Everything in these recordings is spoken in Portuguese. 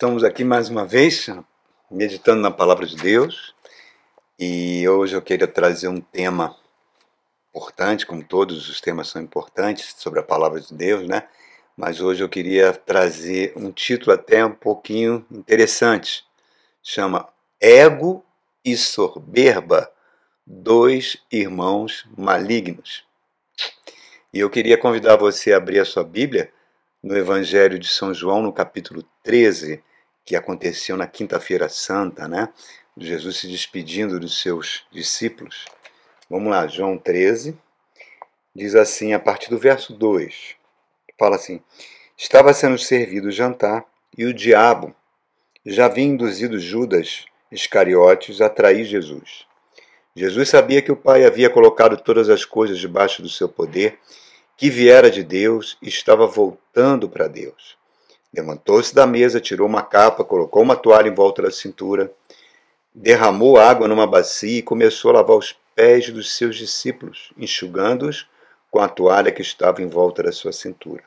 Estamos aqui mais uma vez meditando na palavra de Deus e hoje eu queria trazer um tema importante, como todos os temas são importantes sobre a palavra de Deus, né? Mas hoje eu queria trazer um título até um pouquinho interessante. Chama Ego e Soberba, dois irmãos malignos. E eu queria convidar você a abrir a sua Bíblia no Evangelho de São João, no capítulo 13, que aconteceu na Quinta-feira Santa, né? Jesus se despedindo dos seus discípulos. Vamos lá, João 13, diz assim, a partir do verso 2, fala assim: Estava sendo servido o jantar e o diabo já havia induzido Judas Iscariotes a trair Jesus. Jesus sabia que o Pai havia colocado todas as coisas debaixo do seu poder, que viera de Deus e estava voltando para Deus. Levantou-se da mesa, tirou uma capa, colocou uma toalha em volta da cintura, derramou água numa bacia e começou a lavar os pés dos seus discípulos, enxugando-os com a toalha que estava em volta da sua cintura.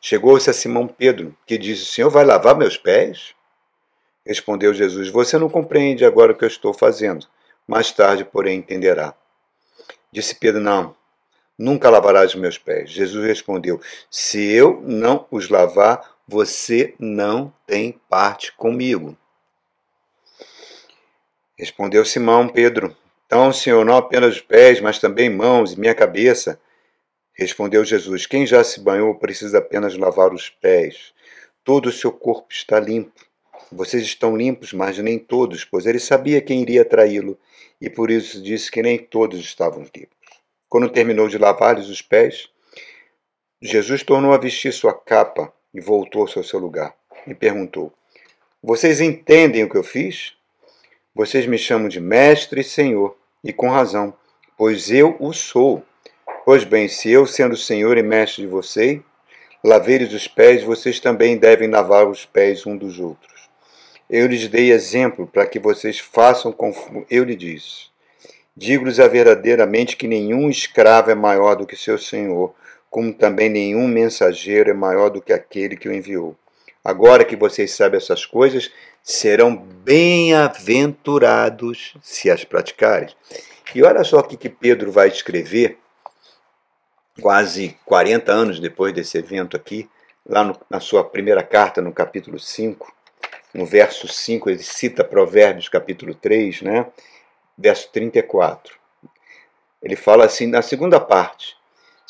Chegou-se a Simão Pedro, que disse: O Senhor vai lavar meus pés? Respondeu Jesus: Você não compreende agora o que eu estou fazendo. Mais tarde, porém, entenderá. Disse Pedro: Não, nunca lavarás os meus pés. Jesus respondeu: Se eu não os lavar, você não tem parte comigo. Respondeu Simão Pedro: Então, Senhor, não apenas os pés, mas também mãos e minha cabeça. Respondeu Jesus: Quem já se banhou precisa apenas lavar os pés. Todo o seu corpo está limpo. Vocês estão limpos, mas nem todos, pois ele sabia quem iria traí-lo e por isso disse que nem todos estavam limpos. Quando terminou de lavar-lhes os pés, Jesus tornou a vestir sua capa e voltou-se ao seu lugar e perguntou: Vocês entendem o que eu fiz? Vocês me chamam de mestre e senhor, e com razão, pois eu o sou. Pois bem, se eu, sendo senhor e mestre de vocês, lavei-lhes os pés, vocês também devem lavar os pés um dos outros. Eu lhes dei exemplo para que vocês façam como eu lhe disse. Digo-lhes verdadeiramente que nenhum escravo é maior do que seu senhor, como também nenhum mensageiro é maior do que aquele que o enviou. Agora que vocês sabem essas coisas, serão bem-aventurados se as praticarem. E olha só o que Pedro vai escrever, quase 40 anos depois desse evento aqui, lá no, na sua primeira carta, no capítulo 5, no verso 5, ele cita Provérbios, capítulo 3, né? verso 34. Ele fala assim, na segunda parte: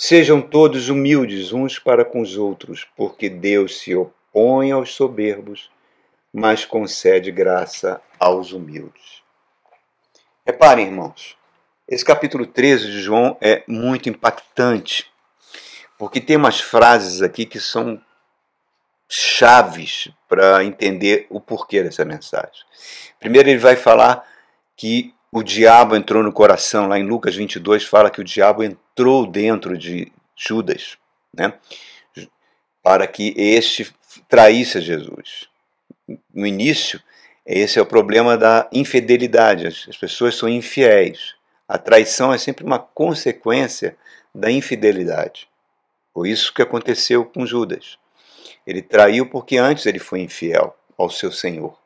Sejam todos humildes uns para com os outros, porque Deus se opõe aos soberbos, mas concede graça aos humildes. Reparem, irmãos, esse capítulo 13 de João é muito impactante, porque tem umas frases aqui que são chaves para entender o porquê dessa mensagem. Primeiro, ele vai falar que o diabo entrou no coração, lá em Lucas 22 fala que o diabo entrou dentro de Judas, né? para que este traísse Jesus. No início, esse é o problema da infidelidade, as pessoas são infiéis. A traição é sempre uma consequência da infidelidade. Foi isso que aconteceu com Judas. Ele traiu porque antes ele foi infiel ao seu Senhor.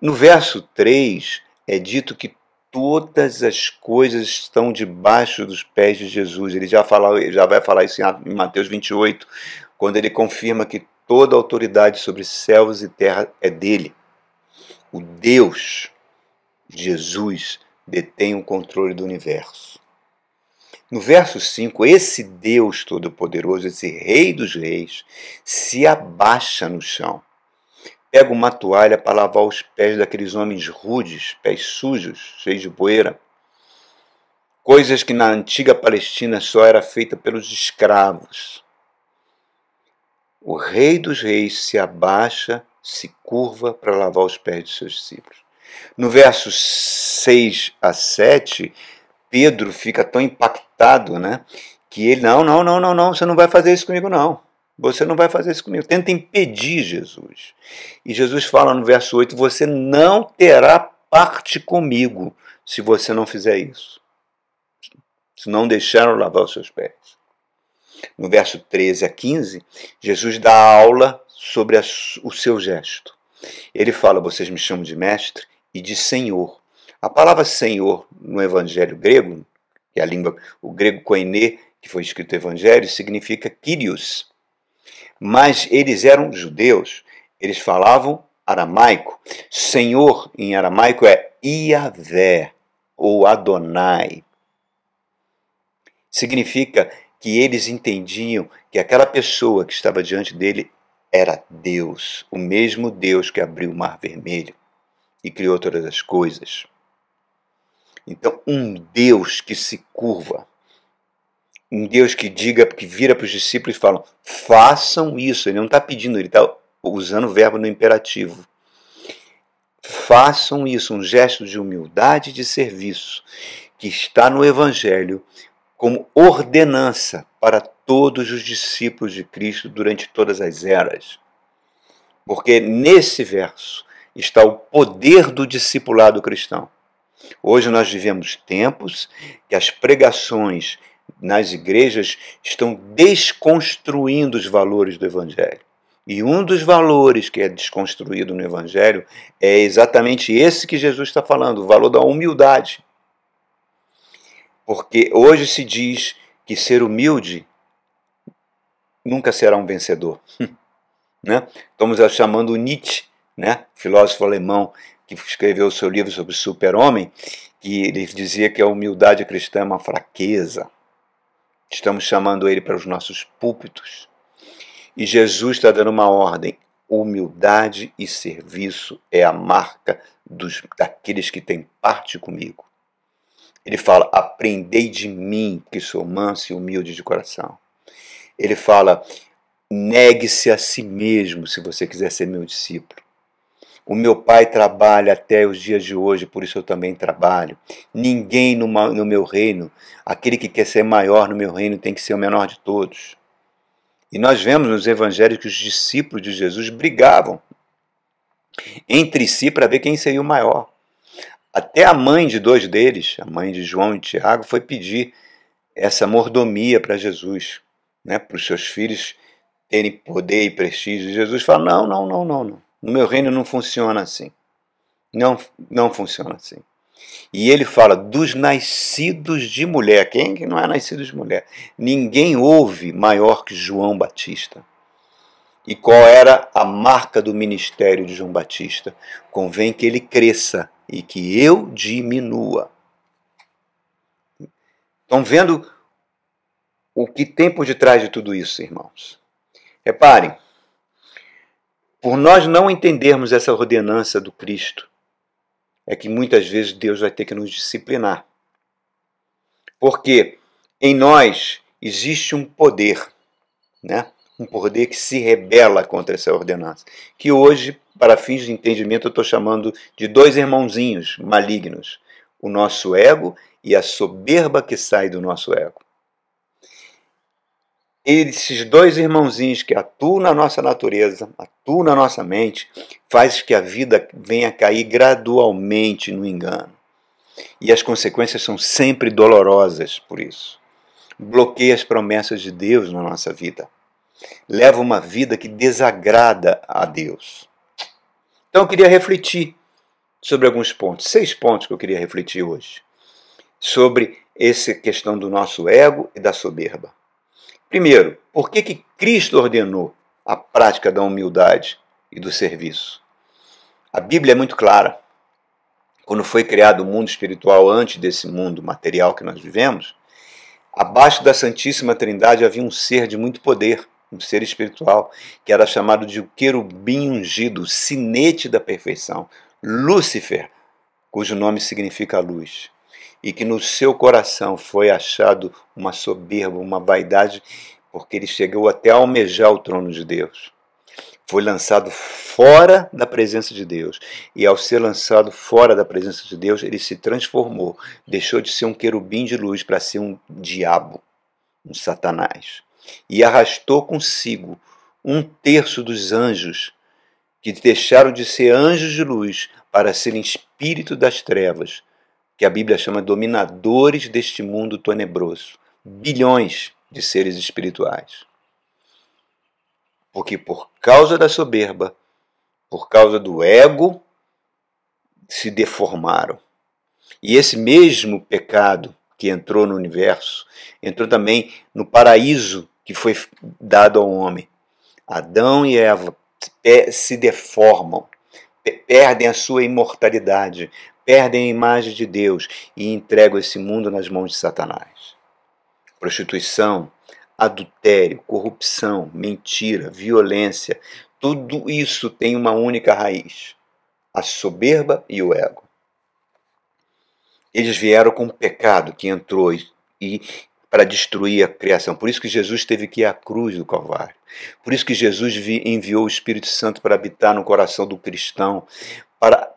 No verso 3 é dito que todas as coisas estão debaixo dos pés de Jesus. Ele já, fala, já vai falar isso em Mateus 28, quando ele confirma que toda a autoridade sobre céus e terra é dele. O Deus, Jesus, detém o controle do universo. No verso 5, esse Deus Todo-Poderoso, esse Rei dos Reis, se abaixa no chão pega uma toalha para lavar os pés daqueles homens rudes, pés sujos, cheios de poeira. Coisas que na antiga Palestina só era feita pelos escravos. O rei dos reis se abaixa, se curva para lavar os pés de seus discípulos. No verso 6 a 7, Pedro fica tão impactado, né? Que ele, não, não, não, não, não, você não vai fazer isso comigo, não. Você não vai fazer isso comigo. Tenta impedir Jesus. E Jesus fala no verso 8: Você não terá parte comigo se você não fizer isso. Se não deixar eu lavar os seus pés. No verso 13 a 15, Jesus dá aula sobre a, o seu gesto. Ele fala: Vocês me chamam de mestre e de senhor. A palavra senhor no evangelho grego, que é a língua, o grego koiné, que foi escrito evangelho, significa Kyrios. Mas eles eram judeus, eles falavam aramaico. Senhor em aramaico é Iavé ou Adonai. Significa que eles entendiam que aquela pessoa que estava diante dele era Deus, o mesmo Deus que abriu o Mar Vermelho e criou todas as coisas. Então, um Deus que se curva, um Deus que diga, que vira para os discípulos e fala: façam isso. Ele não está pedindo, ele está usando o verbo no imperativo. Façam isso, um gesto de humildade e de serviço, que está no Evangelho como ordenança para todos os discípulos de Cristo durante todas as eras. Porque nesse verso está o poder do discipulado cristão. Hoje nós vivemos tempos que as pregações nas igrejas estão desconstruindo os valores do Evangelho. E um dos valores que é desconstruído no Evangelho é exatamente esse que Jesus está falando, o valor da humildade. Porque hoje se diz que ser humilde nunca será um vencedor. né? Estamos chamando Nietzsche, né? filósofo alemão, que escreveu o seu livro sobre o super-homem, que ele dizia que a humildade cristã é uma fraqueza. Estamos chamando ele para os nossos púlpitos. E Jesus está dando uma ordem. Humildade e serviço é a marca dos, daqueles que têm parte comigo. Ele fala: Aprendei de mim, que sou manso e humilde de coração. Ele fala: Negue-se a si mesmo se você quiser ser meu discípulo. O meu pai trabalha até os dias de hoje, por isso eu também trabalho. Ninguém no, meu reino, aquele que quer ser maior no meu reino, tem que ser o menor de todos. E nós vemos nos evangelhos que os discípulos de Jesus brigavam entre si para ver quem seria o maior. Até a mãe de dois deles, a mãe de João e Tiago, foi pedir essa mordomia para Jesus, né, para os seus filhos terem poder e prestígio. Jesus fala: não, não, não, não, não. No meu reino não funciona assim. Não, não funciona assim. E ele fala dos nascidos de mulher. Quem que não é nascido de mulher? Ninguém houve maior que João Batista. E qual era a marca do ministério de João Batista? Convém que ele cresça e que eu diminua. Estão vendo o que tem por detrás de tudo isso, irmãos? Reparem, por nós não entendermos essa ordenança do Cristo, é que muitas vezes Deus vai ter que nos disciplinar. Porque em nós existe um poder, né? um poder que se rebela contra essa ordenança. Que hoje, para fins de entendimento, eu estou chamando de dois irmãozinhos malignos: o nosso ego e a soberba que sai do nosso ego esses dois irmãozinhos que atuam na nossa natureza, atuam na nossa mente, faz que a vida venha a cair gradualmente no engano. E as consequências são sempre dolorosas por isso. Bloqueia as promessas de Deus na nossa vida. Leva uma vida que desagrada a Deus. Então eu queria refletir sobre alguns pontos, seis pontos que eu queria refletir hoje, sobre essa questão do nosso ego e da soberba. Primeiro, por que, que Cristo ordenou a prática da humildade e do serviço? A Bíblia é muito clara. Quando foi criado o mundo espiritual antes desse mundo material que nós vivemos, abaixo da Santíssima Trindade havia um ser de muito poder, um ser espiritual, que era chamado de querubim ungido, o sinete da perfeição, Lúcifer, cujo nome significa luz e que no seu coração foi achado uma soberba, uma vaidade, porque ele chegou até a almejar o trono de Deus. Foi lançado fora da presença de Deus. E ao ser lançado fora da presença de Deus, ele se transformou. Deixou de ser um querubim de luz para ser um diabo, um satanás. E arrastou consigo um terço dos anjos que deixaram de ser anjos de luz para serem espírito das trevas, que a Bíblia chama dominadores deste mundo tenebroso, bilhões de seres espirituais. Porque por causa da soberba, por causa do ego, se deformaram. E esse mesmo pecado que entrou no universo, entrou também no paraíso que foi dado ao homem. Adão e Eva se deformam, perdem a sua imortalidade, perdem a imagem de Deus e entregam esse mundo nas mãos de Satanás. Prostituição, adultério, corrupção, mentira, violência, tudo isso tem uma única raiz: a soberba e o ego. Eles vieram com o pecado que entrou e, e para destruir a criação. Por isso que Jesus teve que ir à cruz do Calvário. Por isso que Jesus enviou o Espírito Santo para habitar no coração do cristão, para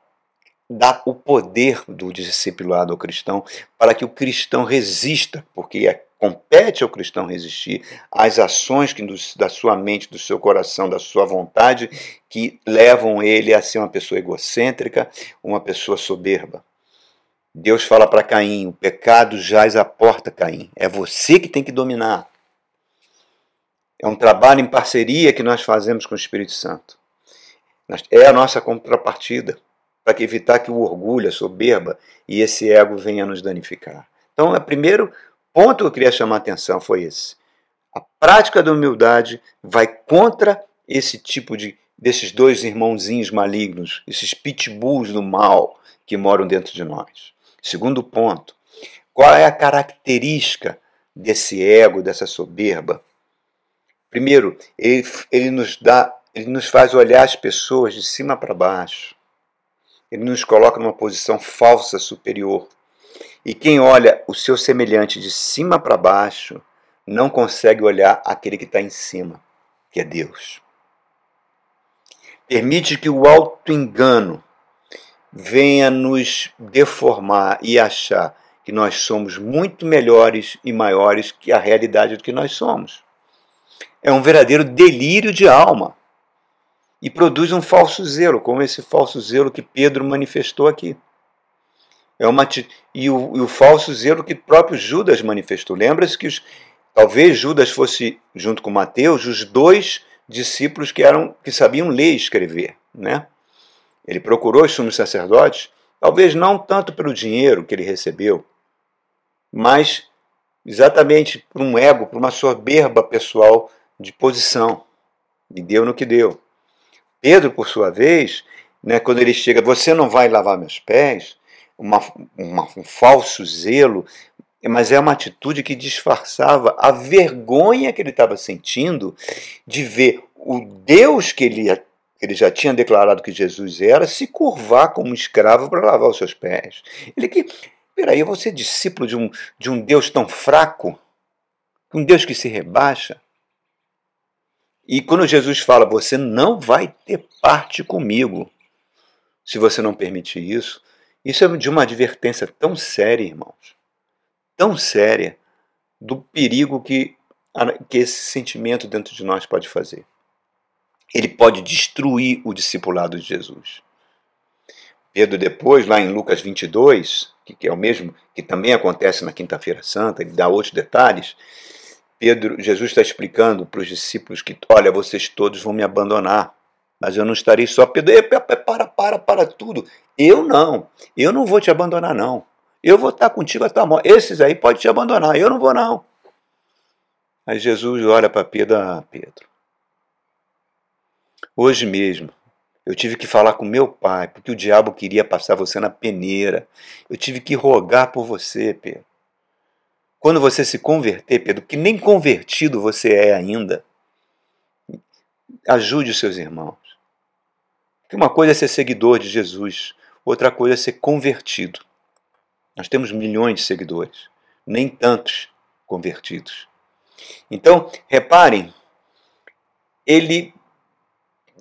dar o poder do discipulado ao cristão, para que o cristão resista, porque é, compete ao cristão resistir às ações que da sua mente, do seu coração, da sua vontade, que levam ele a ser uma pessoa egocêntrica, uma pessoa soberba. Deus fala para Caim: o pecado jaz à porta, Caim. É você que tem que dominar. É um trabalho em parceria que nós fazemos com o Espírito Santo. É a nossa contrapartida para evitar que o orgulho, a soberba e esse ego venham nos danificar. Então, o primeiro ponto que eu queria chamar a atenção foi esse. A prática da humildade vai contra esse tipo de desses dois irmãozinhos malignos, esses pitbulls do mal que moram dentro de nós. Segundo ponto, qual é a característica desse ego, dessa soberba? Primeiro, ele, ele nos dá, ele nos faz olhar as pessoas de cima para baixo. Ele nos coloca numa posição falsa superior. E quem olha o seu semelhante de cima para baixo não consegue olhar aquele que está em cima, que é Deus. Permite que o auto-engano venha nos deformar e achar que nós somos muito melhores e maiores que a realidade do que nós somos. É um verdadeiro delírio de alma e produz um falso zelo, como esse falso zelo que Pedro manifestou aqui. É uma, e, o, e o falso zelo que próprio Judas manifestou. Lembra-se que os, talvez Judas fosse, junto com Mateus, os dois discípulos que, eram, que sabiam ler e escrever. Né? Ele procurou os sumos sacerdotes, talvez não tanto pelo dinheiro que ele recebeu, mas exatamente por um ego, por uma soberba pessoal de posição. E deu no que deu. Pedro, por sua vez, né, quando ele chega, você não vai lavar meus pés, uma, uma, um falso zelo, mas é uma atitude que disfarçava a vergonha que ele estava sentindo de ver o Deus que ele ele já tinha declarado que Jesus era, se curvar como escravo para lavar os seus pés. Ele que, peraí, eu vou ser discípulo de um, de um Deus tão fraco? Um Deus que se rebaixa? E quando Jesus fala, você não vai ter parte comigo, se você não permitir isso, isso é de uma advertência tão séria, irmãos, tão séria, do perigo que, que esse sentimento dentro de nós pode fazer ele pode destruir o discipulado de Jesus. Pedro depois, lá em Lucas 22, que é o mesmo que também acontece na Quinta-feira Santa, ele dá outros detalhes. Pedro, Jesus está explicando para os discípulos que, olha, vocês todos vão me abandonar, mas eu não estarei só. Pedro, para, para, para tudo. Eu não, eu não vou te abandonar não. Eu vou estar contigo até a morte. Esses aí podem te abandonar, eu não vou não. Aí Jesus olha para Pedro, ah, Pedro, Hoje mesmo, eu tive que falar com meu pai, porque o diabo queria passar você na peneira. Eu tive que rogar por você, Pedro. Quando você se converter, Pedro, que nem convertido você é ainda, ajude os seus irmãos. Porque uma coisa é ser seguidor de Jesus, outra coisa é ser convertido. Nós temos milhões de seguidores, nem tantos convertidos. Então, reparem, ele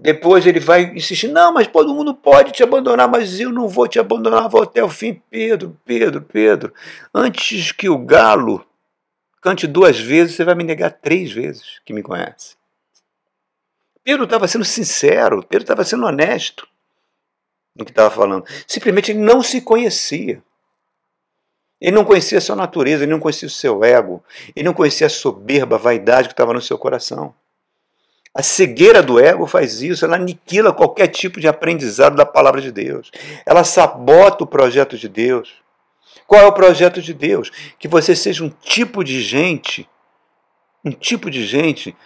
depois ele vai insistir: não, mas todo mundo pode te abandonar, mas eu não vou te abandonar, vou até o fim. Pedro, Pedro, Pedro, antes que o galo cante duas vezes, você vai me negar três vezes que me conhece. Pedro estava sendo sincero, Pedro estava sendo honesto no que estava falando. Simplesmente ele não se conhecia. Ele não conhecia a sua natureza, ele não conhecia o seu ego, ele não conhecia a soberba, a vaidade que estava no seu coração. A cegueira do ego faz isso, ela aniquila qualquer tipo de aprendizado da palavra de Deus. Ela sabota o projeto de Deus. Qual é o projeto de Deus? Que você seja um tipo de gente, um tipo de gente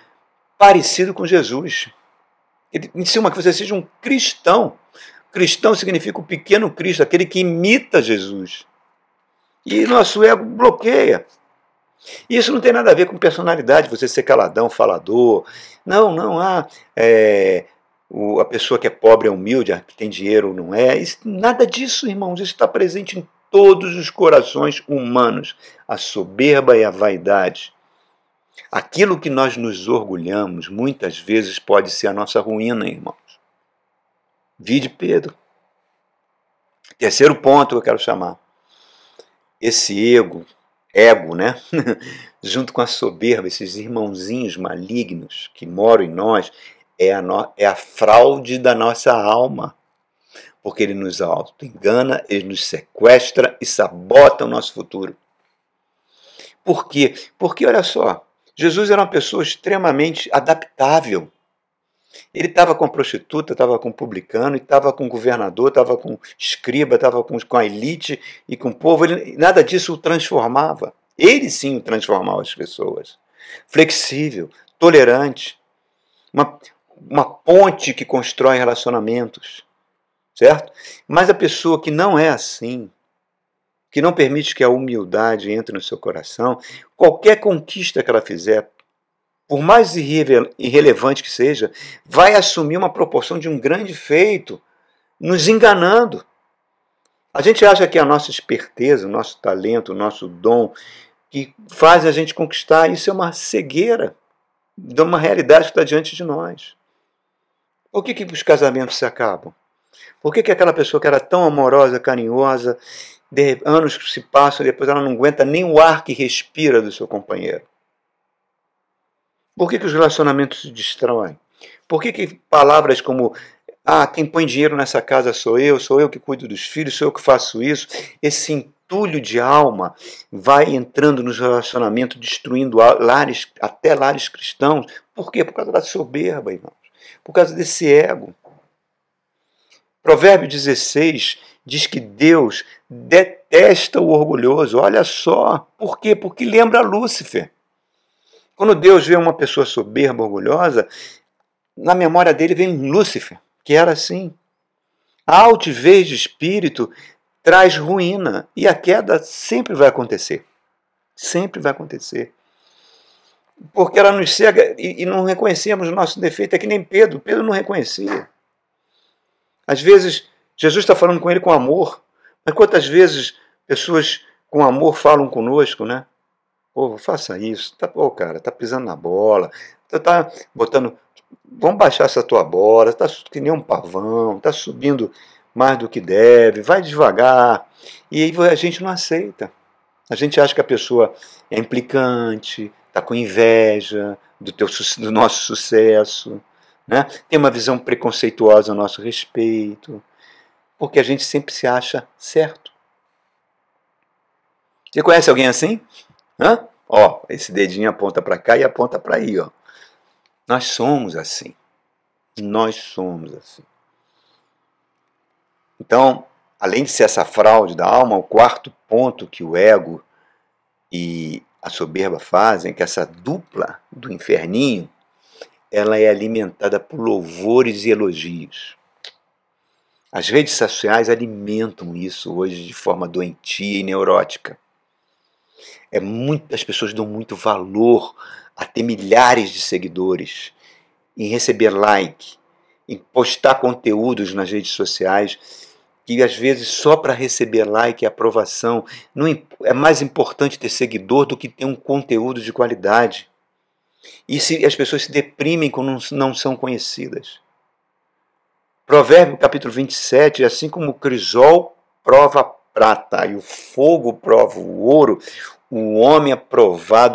parecido com Jesus. Ele ensina que você seja um cristão. Cristão significa o pequeno Cristo, aquele que imita Jesus. E nosso ego bloqueia. Isso não tem nada a ver com personalidade, você ser caladão, falador. Não, não há. É, o, a pessoa que é pobre é humilde, a que tem dinheiro não é. Isso, nada disso, irmãos. Isso está presente em todos os corações humanos. A soberba e a vaidade. Aquilo que nós nos orgulhamos, muitas vezes pode ser a nossa ruína, irmãos. Vide Pedro. Terceiro ponto que eu quero chamar. Esse ego ego, né? junto com a soberba, esses irmãozinhos malignos que moram em nós, é a, no... é a fraude da nossa alma. Porque ele nos auto-engana, ele nos sequestra e sabota o nosso futuro. Por quê? Porque, olha só, Jesus era uma pessoa extremamente adaptável. Ele estava com prostituta, estava com publicano, estava com governador, estava com escriba, estava com, com a elite e com o povo. Ele, nada disso o transformava. Ele sim transformava as pessoas. Flexível, tolerante, uma, uma ponte que constrói relacionamentos, certo? Mas a pessoa que não é assim, que não permite que a humildade entre no seu coração, qualquer conquista que ela fizer por mais irrelevante que seja, vai assumir uma proporção de um grande feito, nos enganando. A gente acha que a nossa esperteza, o nosso talento, o nosso dom, que faz a gente conquistar, isso é uma cegueira de uma realidade que está diante de nós. Por que, que os casamentos se acabam? Por que, que aquela pessoa que era tão amorosa, carinhosa, de anos se passam e depois ela não aguenta nem o ar que respira do seu companheiro? Por que, que os relacionamentos se destroem? Por que, que palavras como ah, quem põe dinheiro nessa casa sou eu, sou eu que cuido dos filhos, sou eu que faço isso, esse entulho de alma vai entrando nos relacionamentos, destruindo lares, até lares cristãos. Por quê? Por causa da soberba, irmãos. Por causa desse ego. Provérbio 16 diz que Deus detesta o orgulhoso. Olha só. Por quê? Porque lembra Lúcifer. Quando Deus vê uma pessoa soberba, orgulhosa, na memória dele vem Lúcifer, que era assim. A altivez de espírito traz ruína e a queda sempre vai acontecer. Sempre vai acontecer. Porque ela nos cega e, e não reconhecemos o nosso defeito. É que nem Pedro. Pedro não reconhecia. Às vezes, Jesus está falando com ele com amor, mas quantas vezes pessoas com amor falam conosco, né? Pô, faça isso. Tá, pô, cara, tá pisando na bola. Tá, tá botando. Vamos baixar essa tua bola. Tá que nem um pavão. Tá subindo mais do que deve. Vai devagar. E aí a gente não aceita. A gente acha que a pessoa é implicante, tá com inveja do, teu, do nosso sucesso. Né? Tem uma visão preconceituosa a nosso respeito. Porque a gente sempre se acha certo. Você conhece alguém assim? Hã? Ó, esse dedinho aponta para cá e aponta para aí, ó. Nós somos assim. Nós somos assim. Então, além de ser essa fraude da alma, o quarto ponto que o ego e a soberba fazem, é que essa dupla do inferninho, ela é alimentada por louvores e elogios. As redes sociais alimentam isso hoje de forma doentia e neurótica. É muito, as pessoas dão muito valor a ter milhares de seguidores, em receber like, em postar conteúdos nas redes sociais, que às vezes só para receber like e aprovação não, é mais importante ter seguidor do que ter um conteúdo de qualidade. E se, as pessoas se deprimem quando não são conhecidas. Provérbio capítulo 27, assim como o crisol prova a prata e o fogo prova o ouro, o homem é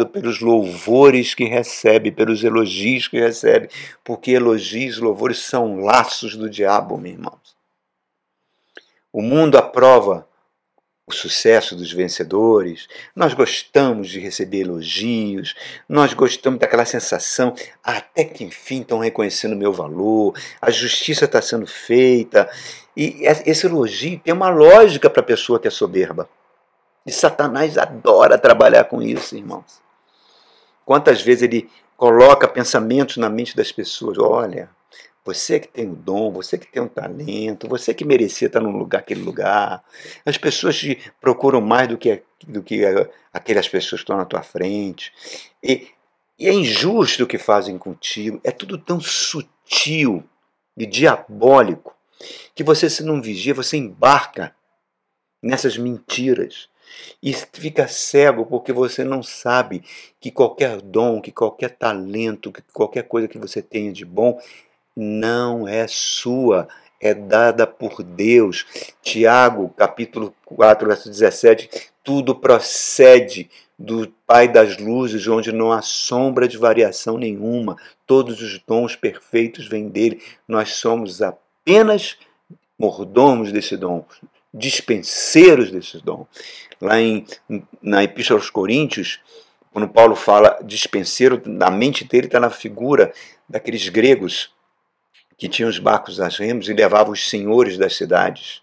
pelos louvores que recebe, pelos elogios que recebe, porque elogios, louvores são laços do diabo, meus irmãos. O mundo aprova o sucesso dos vencedores, nós gostamos de receber elogios, nós gostamos daquela sensação, até que enfim estão reconhecendo o meu valor, a justiça está sendo feita. E esse elogio tem uma lógica para a pessoa que é soberba. E Satanás adora trabalhar com isso, irmãos. Quantas vezes ele coloca pensamentos na mente das pessoas? Olha, você que tem o dom, você que tem o talento, você que merecia estar num lugar, aquele lugar. As pessoas te procuram mais do que, do que aquelas pessoas que estão na tua frente. E, e é injusto o que fazem contigo. É tudo tão sutil e diabólico que você, se não vigia, você embarca nessas mentiras e fica cego porque você não sabe que qualquer dom, que qualquer talento, que qualquer coisa que você tenha de bom não é sua, é dada por Deus. Tiago, capítulo 4, verso 17, tudo procede do Pai das luzes, onde não há sombra de variação nenhuma. Todos os dons perfeitos vêm dele. Nós somos apenas mordomos desse dom, dispenseiros desse dom. Lá em, na Epístola aos Coríntios, quando Paulo fala dispenseiro, na mente dele está na figura daqueles gregos que tinham os barcos das remos e levavam os senhores das cidades.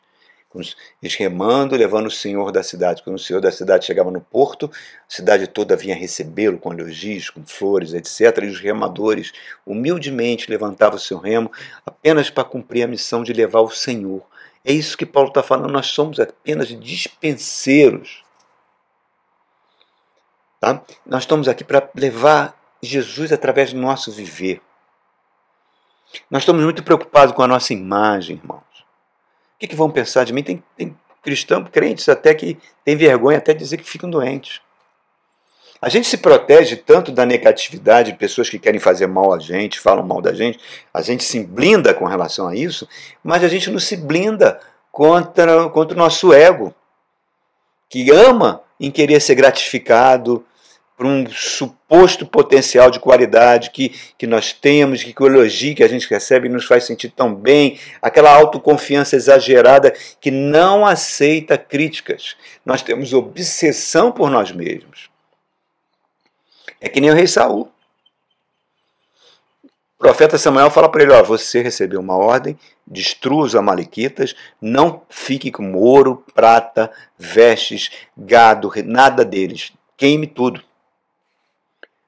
Eles remando, levando o senhor da cidade. Quando o senhor da cidade chegava no porto, a cidade toda vinha recebê-lo com elogios, com flores, etc. E os remadores humildemente levantavam o seu remo apenas para cumprir a missão de levar o senhor. É isso que Paulo está falando, nós somos apenas dispenseiros. Tá? Nós estamos aqui para levar Jesus através do nosso viver. Nós estamos muito preocupados com a nossa imagem, irmãos. O que, que vão pensar de mim? Tem, tem cristãos, crentes até que tem vergonha até de dizer que ficam doentes. A gente se protege tanto da negatividade de pessoas que querem fazer mal a gente, falam mal da gente, a gente se blinda com relação a isso, mas a gente não se blinda contra, contra o nosso ego, que ama em querer ser gratificado, por um suposto potencial de qualidade que, que nós temos, que, que o elogio que a gente recebe nos faz sentir tão bem, aquela autoconfiança exagerada que não aceita críticas. Nós temos obsessão por nós mesmos. É que nem o rei Saul. O profeta Samuel fala para ele: ó, você recebeu uma ordem, destrua os amalequitas, não fique com ouro, prata, vestes, gado, nada deles, queime tudo.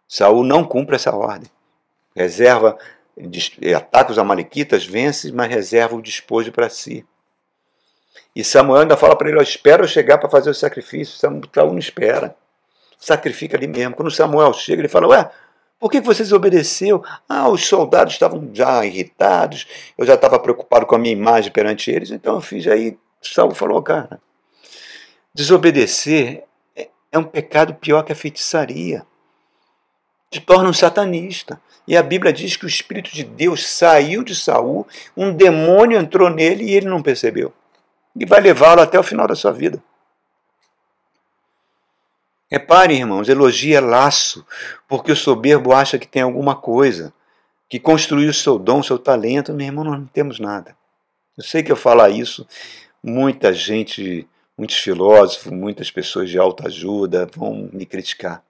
Saul não cumpre essa ordem. Reserva, ataca os amalequitas, vence, mas reserva o despojo para si. E Samuel ainda fala para ele: espera eu chegar para fazer o sacrifício. Saul não espera. Sacrifica ali mesmo. Quando Samuel chega, ele fala: Ué, por que você desobedeceu? Ah, os soldados estavam já irritados, eu já estava preocupado com a minha imagem perante eles, então eu fiz. Aí Saul falou: Cara, desobedecer é, é um pecado pior que a feitiçaria te torna um satanista. E a Bíblia diz que o Espírito de Deus saiu de Saul, um demônio entrou nele e ele não percebeu. E vai levá-lo até o final da sua vida. Repare, irmãos, elogia laço, porque o soberbo acha que tem alguma coisa, que construiu o seu dom, o seu talento. Meu irmão, nós não temos nada. Eu sei que eu falar isso, muita gente, muitos filósofos, muitas pessoas de alta ajuda vão me criticar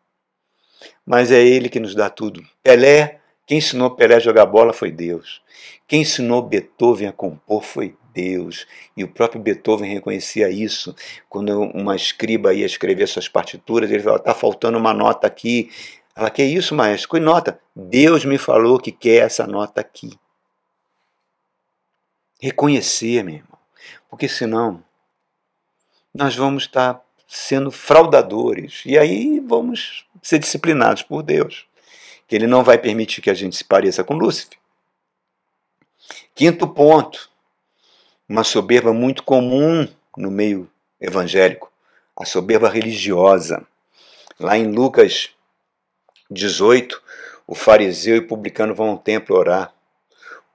mas é Ele que nos dá tudo. Pelé, quem ensinou Pelé a jogar bola foi Deus. Quem ensinou Beethoven a compor foi Deus. E o próprio Beethoven reconhecia isso. Quando uma escriba ia escrever suas partituras, ele falava: está faltando uma nota aqui. Ela, que isso, maestro? Que nota? Deus me falou que quer essa nota aqui. Reconhecer, meu irmão. Porque senão nós vamos estar sendo fraudadores. E aí vamos ser disciplinados por Deus, que Ele não vai permitir que a gente se pareça com Lúcifer. Quinto ponto, uma soberba muito comum no meio evangélico, a soberba religiosa. Lá em Lucas 18, o fariseu e o publicano vão ao templo orar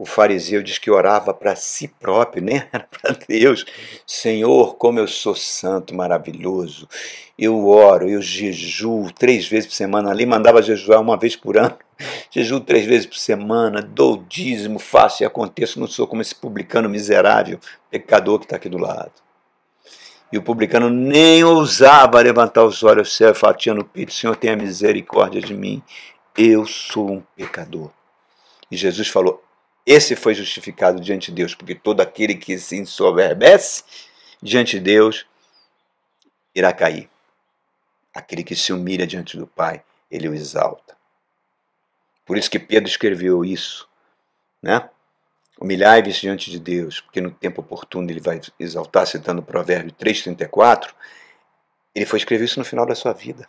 o fariseu diz que orava para si próprio, nem era para Deus. Senhor, como eu sou santo, maravilhoso. Eu oro, eu jejuo três vezes por semana. Ali mandava jejuar uma vez por ano. Jejuo três vezes por semana, dou dízimo, faço e aconteço. Não sou como esse publicano miserável, pecador que está aqui do lado. E o publicano nem ousava levantar os olhos ao céu falar, no peito, Senhor, tenha misericórdia de mim, eu sou um pecador. E Jesus falou, esse foi justificado diante de Deus, porque todo aquele que se ensoberbece diante de Deus irá cair. Aquele que se humilha diante do Pai, ele o exalta. Por isso que Pedro escreveu isso, né? Humilhai-vos diante de Deus, porque no tempo oportuno ele vai exaltar, citando o provérbio 3,34, ele foi escrever isso no final da sua vida.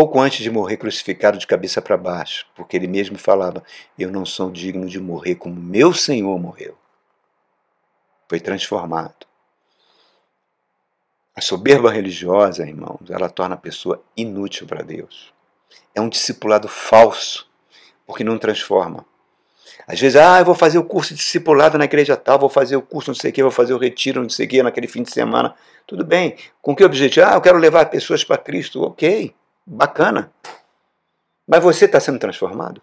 Pouco antes de morrer crucificado de cabeça para baixo, porque ele mesmo falava: Eu não sou digno de morrer como meu Senhor morreu. Foi transformado. A soberba religiosa, irmãos, ela torna a pessoa inútil para Deus. É um discipulado falso, porque não transforma. Às vezes, ah, eu vou fazer o curso de discipulado na igreja tal, vou fazer o curso não sei o que, vou fazer o retiro não sei o que naquele fim de semana. Tudo bem. Com que objetivo? Ah, eu quero levar pessoas para Cristo. Ok, bacana. Mas você está sendo transformado?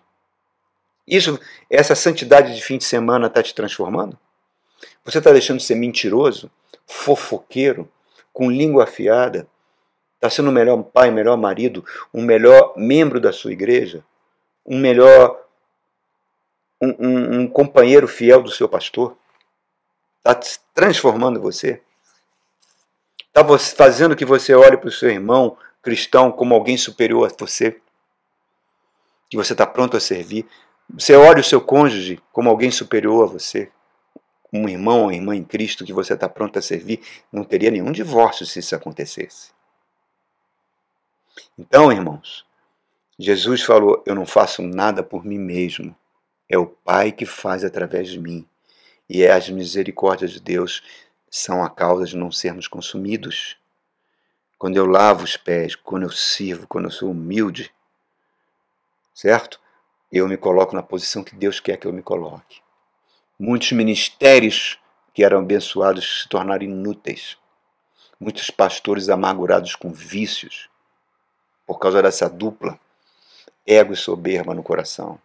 Isso, essa santidade de fim de semana está te transformando? Você está deixando de ser mentiroso, fofoqueiro, com língua afiada? Está sendo o melhor pai, melhor marido, um melhor membro da sua igreja? Um melhor um, um, um companheiro fiel do seu pastor? Está transformando você? Está fazendo que você olhe para o seu irmão cristão como alguém superior a você? Que você está pronto a servir? Você olha o seu cônjuge como alguém superior a você? Um irmão ou irmã em Cristo que você está pronto a servir? Não teria nenhum divórcio se isso acontecesse. Então, irmãos, Jesus falou: Eu não faço nada por mim mesmo. É o Pai que faz através de mim. E é as misericórdias de Deus são a causa de não sermos consumidos. Quando eu lavo os pés, quando eu sirvo, quando eu sou humilde, certo? Eu me coloco na posição que Deus quer que eu me coloque. Muitos ministérios que eram abençoados se tornaram inúteis. Muitos pastores amargurados com vícios, por causa dessa dupla ego e soberba no coração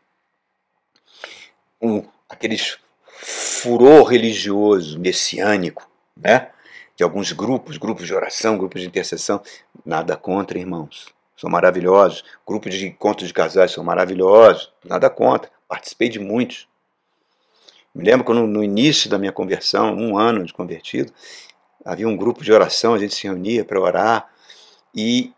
um, aqueles furor religioso, messiânico, né? De alguns grupos, grupos de oração, grupos de intercessão. Nada contra, irmãos. São maravilhosos. Grupos de encontros de casais são maravilhosos. Nada contra. Participei de muitos. Me lembro quando no início da minha conversão, um ano de convertido, havia um grupo de oração, a gente se reunia para orar. E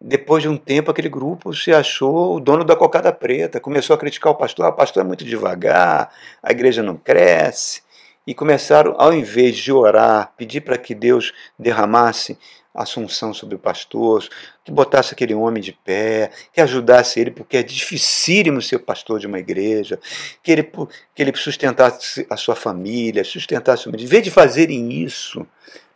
depois de um tempo, aquele grupo se achou o dono da cocada preta, começou a criticar o pastor. Ah, o pastor é muito devagar, a igreja não cresce. E começaram, ao invés de orar, pedir para que Deus derramasse assunção sobre o pastor, que botasse aquele homem de pé, que ajudasse ele, porque é dificílimo ser pastor de uma igreja, que ele, que ele sustentasse a sua família, sustentasse o Em vez de fazerem isso,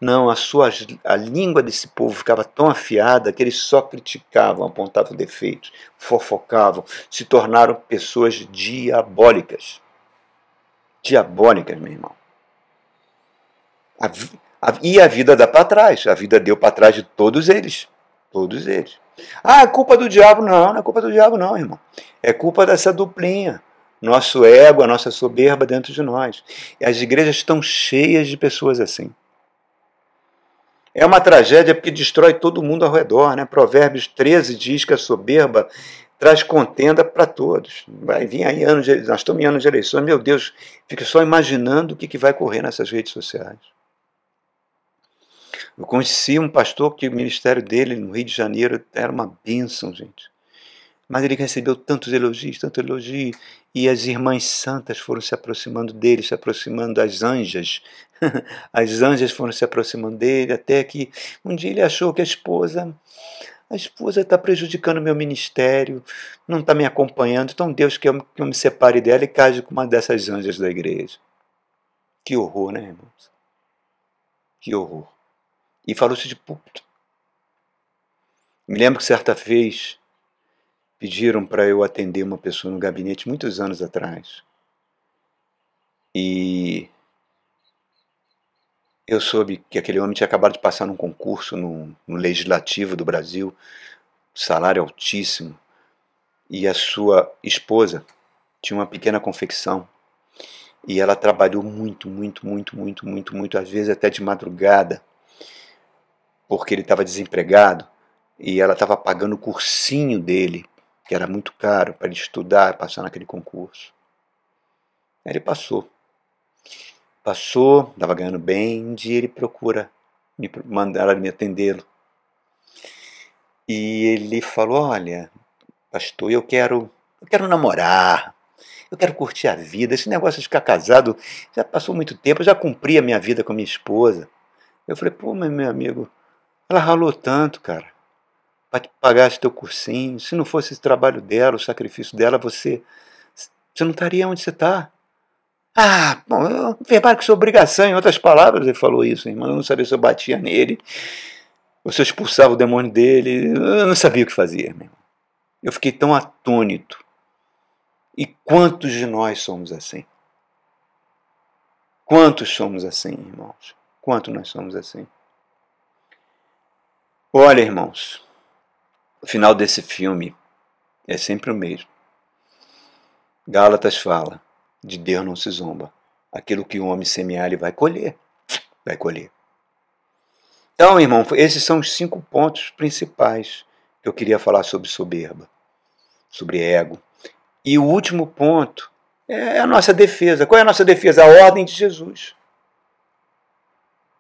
não, a, sua, a língua desse povo ficava tão afiada que eles só criticavam, apontavam defeitos, fofocavam, se tornaram pessoas diabólicas. Diabólicas, meu irmão. A, a, e a vida dá para trás, a vida deu para trás de todos eles. Todos eles. Ah, é culpa do diabo? Não, não é culpa do diabo, não, irmão. É culpa dessa duplinha nosso ego, a nossa soberba dentro de nós. E as igrejas estão cheias de pessoas assim. É uma tragédia porque destrói todo mundo ao redor. Né? Provérbios 13 diz que a soberba traz contenda para todos. Vai vir aí anos nós estamos em anos de eleições, meu Deus, fica só imaginando o que, que vai correr nessas redes sociais. Eu conheci um pastor que o ministério dele no Rio de Janeiro era uma bênção, gente. Mas ele recebeu tantos elogios, tantos elogios, e as irmãs santas foram se aproximando dele, se aproximando das anjas. As anjas foram se aproximando dele, até que um dia ele achou que a esposa a esposa está prejudicando meu ministério, não está me acompanhando, então Deus quer que eu me separe dela e case com uma dessas anjas da igreja. Que horror, né, irmãos? Que horror. E falou-se de púlpito. Me lembro que certa vez pediram para eu atender uma pessoa no gabinete muitos anos atrás. E eu soube que aquele homem tinha acabado de passar num concurso no, no legislativo do Brasil, salário altíssimo, e a sua esposa tinha uma pequena confecção. E ela trabalhou muito, muito, muito, muito, muito, muito, às vezes até de madrugada, porque ele estava desempregado e ela estava pagando o cursinho dele, que era muito caro para ele estudar, passar naquele concurso. Ele passou. Passou, estava ganhando bem, um dia ele procura me mandar me atendê-lo. E ele falou: "Olha, pastor, eu quero, eu quero namorar. Eu quero curtir a vida. Esse negócio de ficar casado já passou muito tempo, eu já cumpri a minha vida com a minha esposa". Eu falei: "Pô, meu amigo, ela ralou tanto, cara, para te pagar esse teu cursinho. Se não fosse esse trabalho dela, o sacrifício dela, você você não estaria onde você está. Ah, bom, eu reparo que sua obrigação, em outras palavras, ele falou isso, irmão. Eu não sabia se eu batia nele, ou se eu expulsava o demônio dele. Eu não sabia o que fazia, meu irmão. Eu fiquei tão atônito. E quantos de nós somos assim? Quantos somos assim, irmãos? Quantos nós somos assim? Olha, irmãos, o final desse filme é sempre o mesmo. Gálatas fala: de Deus não se zomba. Aquilo que o homem semear, ele vai colher. Vai colher. Então, irmão, esses são os cinco pontos principais que eu queria falar sobre soberba, sobre ego. E o último ponto é a nossa defesa. Qual é a nossa defesa? A ordem de Jesus.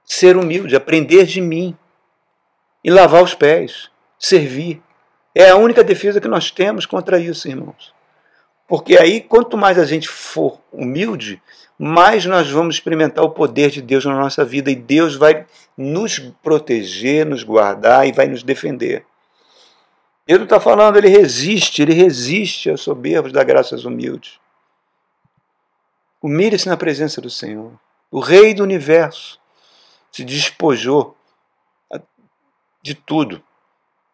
Ser humilde, aprender de mim e lavar os pés, servir. É a única defesa que nós temos contra isso, irmãos. Porque aí, quanto mais a gente for humilde, mais nós vamos experimentar o poder de Deus na nossa vida e Deus vai nos proteger, nos guardar e vai nos defender. Pedro está falando, ele resiste, ele resiste aos soberbos da graças humildes. Humilhe-se na presença do Senhor. O Rei do universo se despojou de tudo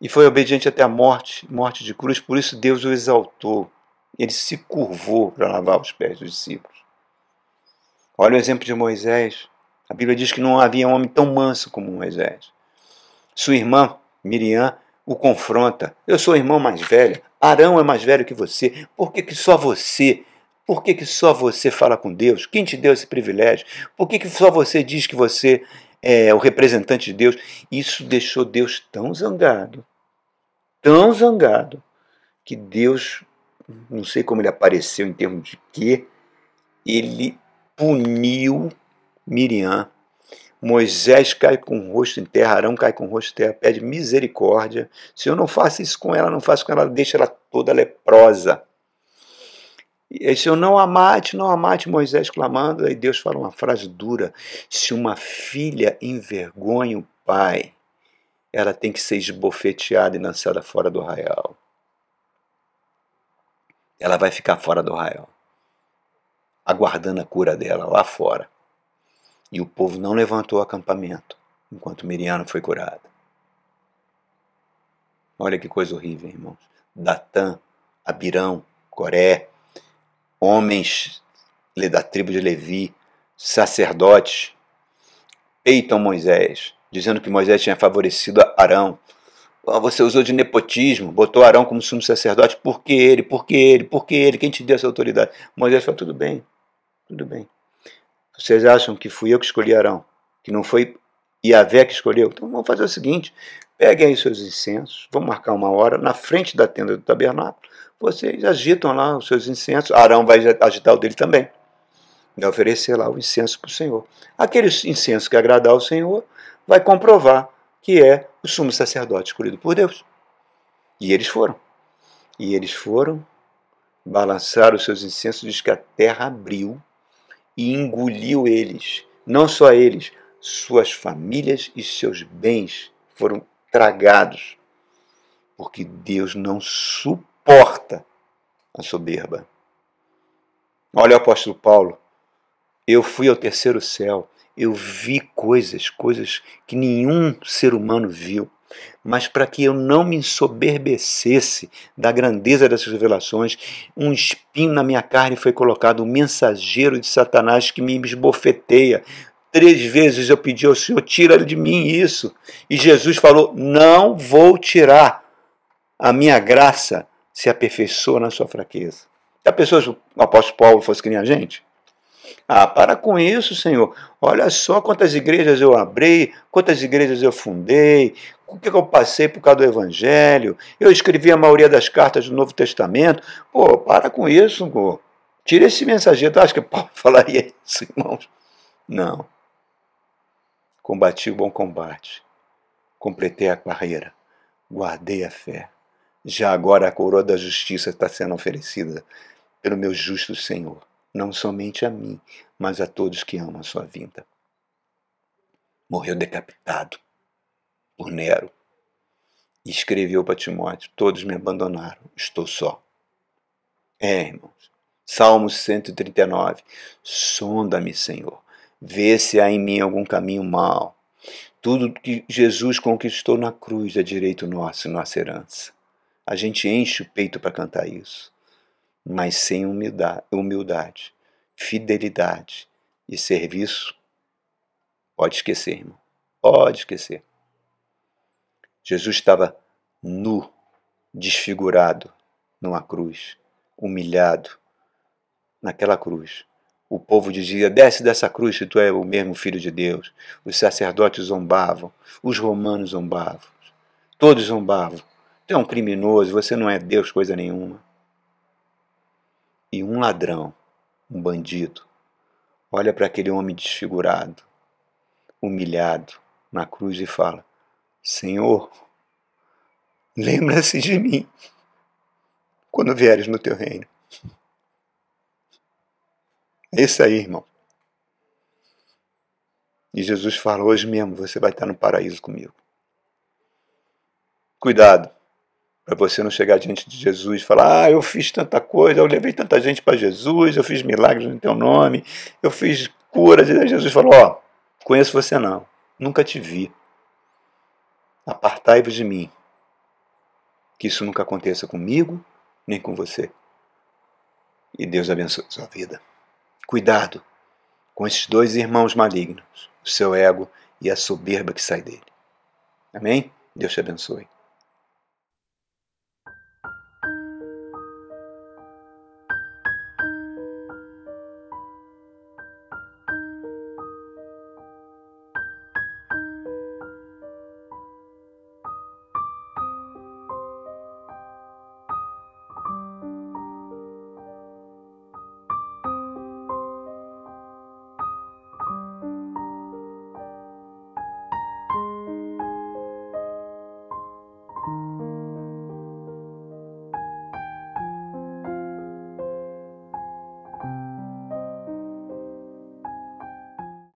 e foi obediente até a morte, morte de cruz, por isso Deus o exaltou ele se curvou para lavar os pés dos discípulos. Olha o exemplo de Moisés. A Bíblia diz que não havia homem tão manso como Moisés. Sua irmã, Miriam, o confronta. Eu sou a irmã mais velha. Arão é mais velho que você. Por que, que só você? Por que, que só você fala com Deus? Quem te deu esse privilégio? Por que, que só você diz que você é o representante de Deus? Isso deixou Deus tão zangado, tão zangado, que Deus não sei como ele apareceu em termos de que, ele puniu Miriam. Moisés cai com o rosto em terra, Arão cai com o rosto em terra, pede misericórdia. Se eu não faço isso com ela, não faço com ela, deixa ela toda leprosa. E se eu não a mate, não a mate, Moisés clamando, aí Deus fala uma frase dura: se uma filha envergonha o pai, ela tem que ser esbofeteada e lançada fora do arraial ela vai ficar fora do arraial, aguardando a cura dela lá fora. E o povo não levantou acampamento enquanto Miriam foi curada. Olha que coisa horrível, irmãos. Datã, Abirão, Coré, homens da tribo de Levi, sacerdotes, peitam Moisés, dizendo que Moisés tinha favorecido Arão, você usou de nepotismo, botou Arão como sumo sacerdote, por que ele, por que ele, por que ele, quem te deu essa autoridade? Moisés falou, tudo bem, tudo bem. Vocês acham que fui eu que escolhi Arão, que não foi Iavé que escolheu? Então vamos fazer o seguinte, peguem aí seus incensos, vamos marcar uma hora na frente da tenda do tabernáculo, vocês agitam lá os seus incensos, Arão vai agitar o dele também, vai oferecer lá o incenso para o Senhor. Aquele incenso que agradar ao Senhor vai comprovar que é o sumo sacerdote escolhido por Deus. E eles foram. E eles foram, balançaram os seus incensos, diz que a terra abriu e engoliu eles. Não só eles, suas famílias e seus bens foram tragados. Porque Deus não suporta a soberba. Olha o apóstolo Paulo. Eu fui ao terceiro céu eu vi coisas, coisas que nenhum ser humano viu. Mas para que eu não me ensoberbecesse da grandeza dessas revelações, um espinho na minha carne foi colocado, um mensageiro de Satanás que me esbofeteia. Três vezes eu pedi ao Senhor, tira de mim isso. E Jesus falou: Não vou tirar. A minha graça se aperfeiçoa na sua fraqueza. Já pensou se o apóstolo Paulo fosse que nem a gente? Ah, para com isso, Senhor. Olha só quantas igrejas eu abri, quantas igrejas eu fundei, o que eu passei por causa do Evangelho. Eu escrevi a maioria das cartas do Novo Testamento. Pô, para com isso, pô. Tira esse mensageiro. Tu acha que Paulo falaria isso, irmãos? Não. Combati o bom combate. Completei a carreira. Guardei a fé. Já agora a coroa da justiça está sendo oferecida pelo meu justo Senhor não somente a mim, mas a todos que amam a sua vinda. Morreu decapitado por Nero e escreveu para Timóteo: Todos me abandonaram, estou só. É, irmãos. Salmos 139. Sonda-me, Senhor. Vê se há em mim algum caminho mau. Tudo que Jesus conquistou na cruz é direito nosso nossa herança. A gente enche o peito para cantar isso mas sem humildade, fidelidade e serviço, pode esquecer, irmão. Pode esquecer. Jesus estava nu, desfigurado numa cruz, humilhado naquela cruz. O povo dizia: desce dessa cruz se tu é o mesmo filho de Deus. Os sacerdotes zombavam, os romanos zombavam, todos zombavam. Tu é um criminoso, você não é Deus coisa nenhuma e um ladrão, um bandido, olha para aquele homem desfigurado, humilhado na cruz e fala: Senhor, lembra-se de mim quando vieres no teu reino. É isso aí, irmão. E Jesus fala: hoje mesmo você vai estar no paraíso comigo. Cuidado para você não chegar diante de Jesus e falar: Ah, eu fiz tanta coisa, eu levei tanta gente para Jesus, eu fiz milagres no teu nome, eu fiz curas. E Jesus falou: Ó, oh, conheço você não, nunca te vi. Apartai-vos de mim. Que isso nunca aconteça comigo nem com você. E Deus abençoe a sua vida. Cuidado com esses dois irmãos malignos, o seu ego e a soberba que sai dele. Amém? Deus te abençoe.